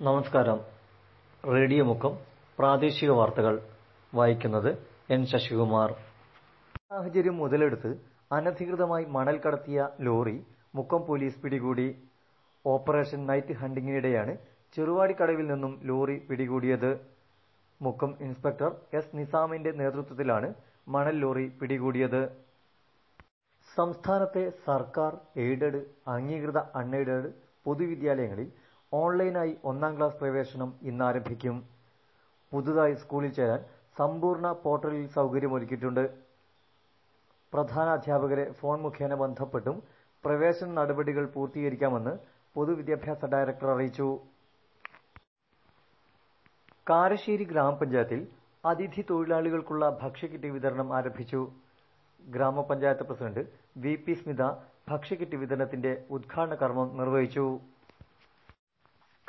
നമസ്കാരം. റേഡിയോ മുക്കം പ്രാദേശിക വാർത്തകൾ വായിക്കുന്നത് എൻ ശശികുമാർ. സാഹചര്യം മുതലെടുത്ത് അനധികൃതമായി മണൽ കടത്തിയ ലോറി മുക്കം പോലീസ് പിടികൂടി. ഓപ്പറേഷൻ നൈറ്റ് ഹണ്ടിങ്ങിനിടെയാണ് ചെറുവാടിക്കടവിൽ നിന്നും ലോറി പിടികൂടിയത്. മുക്കം ഇൻസ്പെക്ടർ എസ് നിസാമിന്റെ നേതൃത്വത്തിലാണ് മണൽ ലോറി പിടികൂടിയത്. സംസ്ഥാനത്തെ സർക്കാർ എയ്ഡഡ് അംഗീകൃത അൺഎയ്ഡഡ് പൊതുവിദ്യാലയങ്ങളിൽ ഓൺലൈനായി ഒന്നാം ക്ലാസ് പ്രവേശനം ഇന്ന് ആരംഭിക്കും പുതുതായി സ്കൂളിൽ ചേരാൻ സമ്പൂർണ പോർട്ടലിൽ സൗകര്യമൊരുക്കിയിട്ടുണ്ട്. പ്രധാനാധ്യാപകരെ ഫോൺ മുഖേന ബന്ധപ്പെട്ടും പ്രവേശന നടപടികൾ പൂർത്തീകരിക്കാമെന്ന് പൊതുവിദ്യാഭ്യാസ ഡയറക്ടർ അറിയിച്ചു. കാരശ്ശേരി ഗ്രാമപഞ്ചായത്തിൽ അതിഥി തൊഴിലാളികൾക്കുള്ള ഭക്ഷ്യക്കിറ്റ് വിതരണം ആരംഭിച്ചു. ഗ്രാമപഞ്ചായത്ത് പ്രസിഡന്റ് വി പി സ്മിത ഭക്ഷ്യക്കിറ്റ് വിതരണത്തിന്റെ ഉദ്ഘാടന കർമ്മം നിർവഹിച്ചു.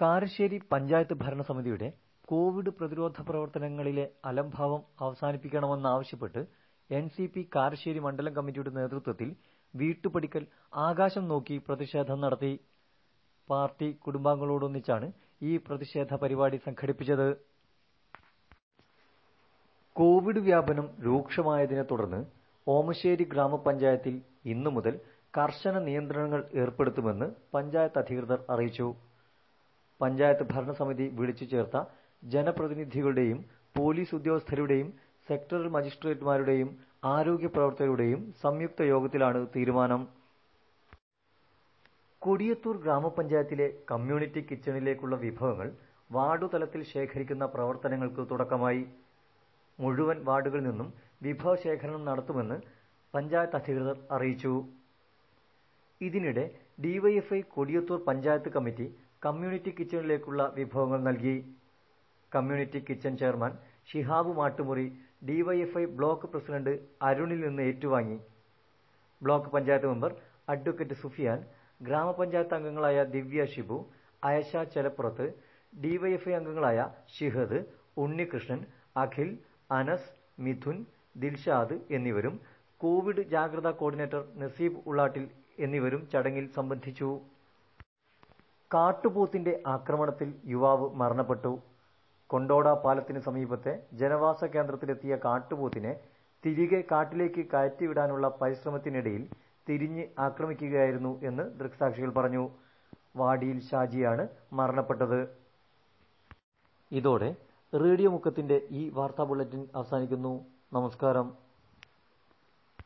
കാരശ്ശേരി പഞ്ചായത്ത് ഭരണസമിതിയുടെ കോവിഡ് പ്രതിരോധ പ്രവർത്തനങ്ങളിലെ അലംഭാവം അവസാനിപ്പിക്കണമെന്നാവശ്യപ്പെട്ട് എൻ സി പി കാരശ്ശേരി മണ്ഡലം കമ്മിറ്റിയുടെ നേതൃത്വത്തിൽ വീട്ടുപടിക്കൽ ആകാശം നോക്കി പ്രതിഷേധം നടത്തി. പാർട്ടി കുടുംബാംഗങ്ങളോടൊന്നിച്ചാണ് ഈ പ്രതിഷേധ പരിപാടി സംഘടിപ്പിച്ചത്. കോവിഡ് വ്യാപനം രൂക്ഷമായതിനെ തുടർന്ന് ഓമശ്ശേരി ഗ്രാമപഞ്ചായത്തിൽ ഇന്നു മുതൽ കർശന നിയന്ത്രണങ്ങൾ ഏർപ്പെടുത്തുമെന്ന് പഞ്ചായത്ത് അധികൃതർ അറിയിച്ചു. പഞ്ചായത്ത് ഭരണസമിതി വിളിച്ചു ചേർത്ത ജനപ്രതിനിധികളുടെയും പോലീസ് ഉദ്യോഗസ്ഥരുടെയും സെക്ടറൽ മജിസ്ട്രേറ്റുമാരുടെയും ആരോഗ്യ പ്രവർത്തകരുടെയും സംയുക്ത യോഗത്തിലാണ് തീരുമാനം. കൊടിയത്തൂർ ഗ്രാമപഞ്ചായത്തിലെ കമ്മ്യൂണിറ്റി കിച്ചണിലേക്കുള്ള വിഭവങ്ങൾ വാർഡുതലത്തിൽ ശേഖരിക്കുന്ന പ്രവർത്തനങ്ങൾക്ക് തുടക്കമായി. മുഴുവൻ വാർഡുകളിൽ നിന്നും വിഭവ ശേഖരണം നടത്തുമെന്ന് പഞ്ചായത്ത് അധികൃതർ അറിയിച്ചു. ഇതിനിടെ DYFI Kodiyathur panchayat committee community കിച്ചണിലേക്കുള്ള വിഭവങ്ങൾ നൽകി. Community kitchen chairman Shihab Mattumuri DYFI block president അരുണിൽ നിന്ന് ഏറ്റുവാങ്ങി. Block panchayat member advocate Sufiyan ഗ്രാമപഞ്ചായത്ത് അംഗങ്ങളായ ദിവ്യ ഷിബു അയഷ ചെലപ്പുറത്ത് ഡിവൈഎഫ്ഐ അംഗങ്ങളായ ഷിഹദ് ഉണ്ണികൃഷ്ണൻ അഖിൽ അനസ് മിഥുൻ ദിൽഷാദ് എന്നിവരും കോവിഡ് ജാഗ്രതാ കോർഡിനേറ്റർ നസീബ് ഉള്ളാട്ടിൽ എന്നിവരും ചടങ്ങിൽ സംബന്ധിച്ചു. കാട്ടുപോത്തിന്റെ ആക്രമണത്തിൽ യുവാവ് മരണപ്പെട്ടു. കൊണ്ടോട പാലത്തിന് സമീപത്തെ ജനവാസ കേന്ദ്രത്തിലെത്തിയ കാട്ടുപോത്തിനെ തിരികെ കാട്ടിലേക്ക് കയറ്റിവിടാനുള്ള പരിശ്രമത്തിനിടയിൽ തിരിഞ്ഞ് ആക്രമിക്കുകയായിരുന്നു എന്ന് ദൃക്സാക്ഷികൾ പറഞ്ഞു. വാടിയിൽ ഷാജിയാണ് മരണപ്പെട്ടത്. ഇതോടെ റേഡിയോ മുക്കത്തിന്റെ ഈ വാർത്താ ബുള്ളറ്റിൻ അവസാനിക്കുന്നു. നമസ്കാരം.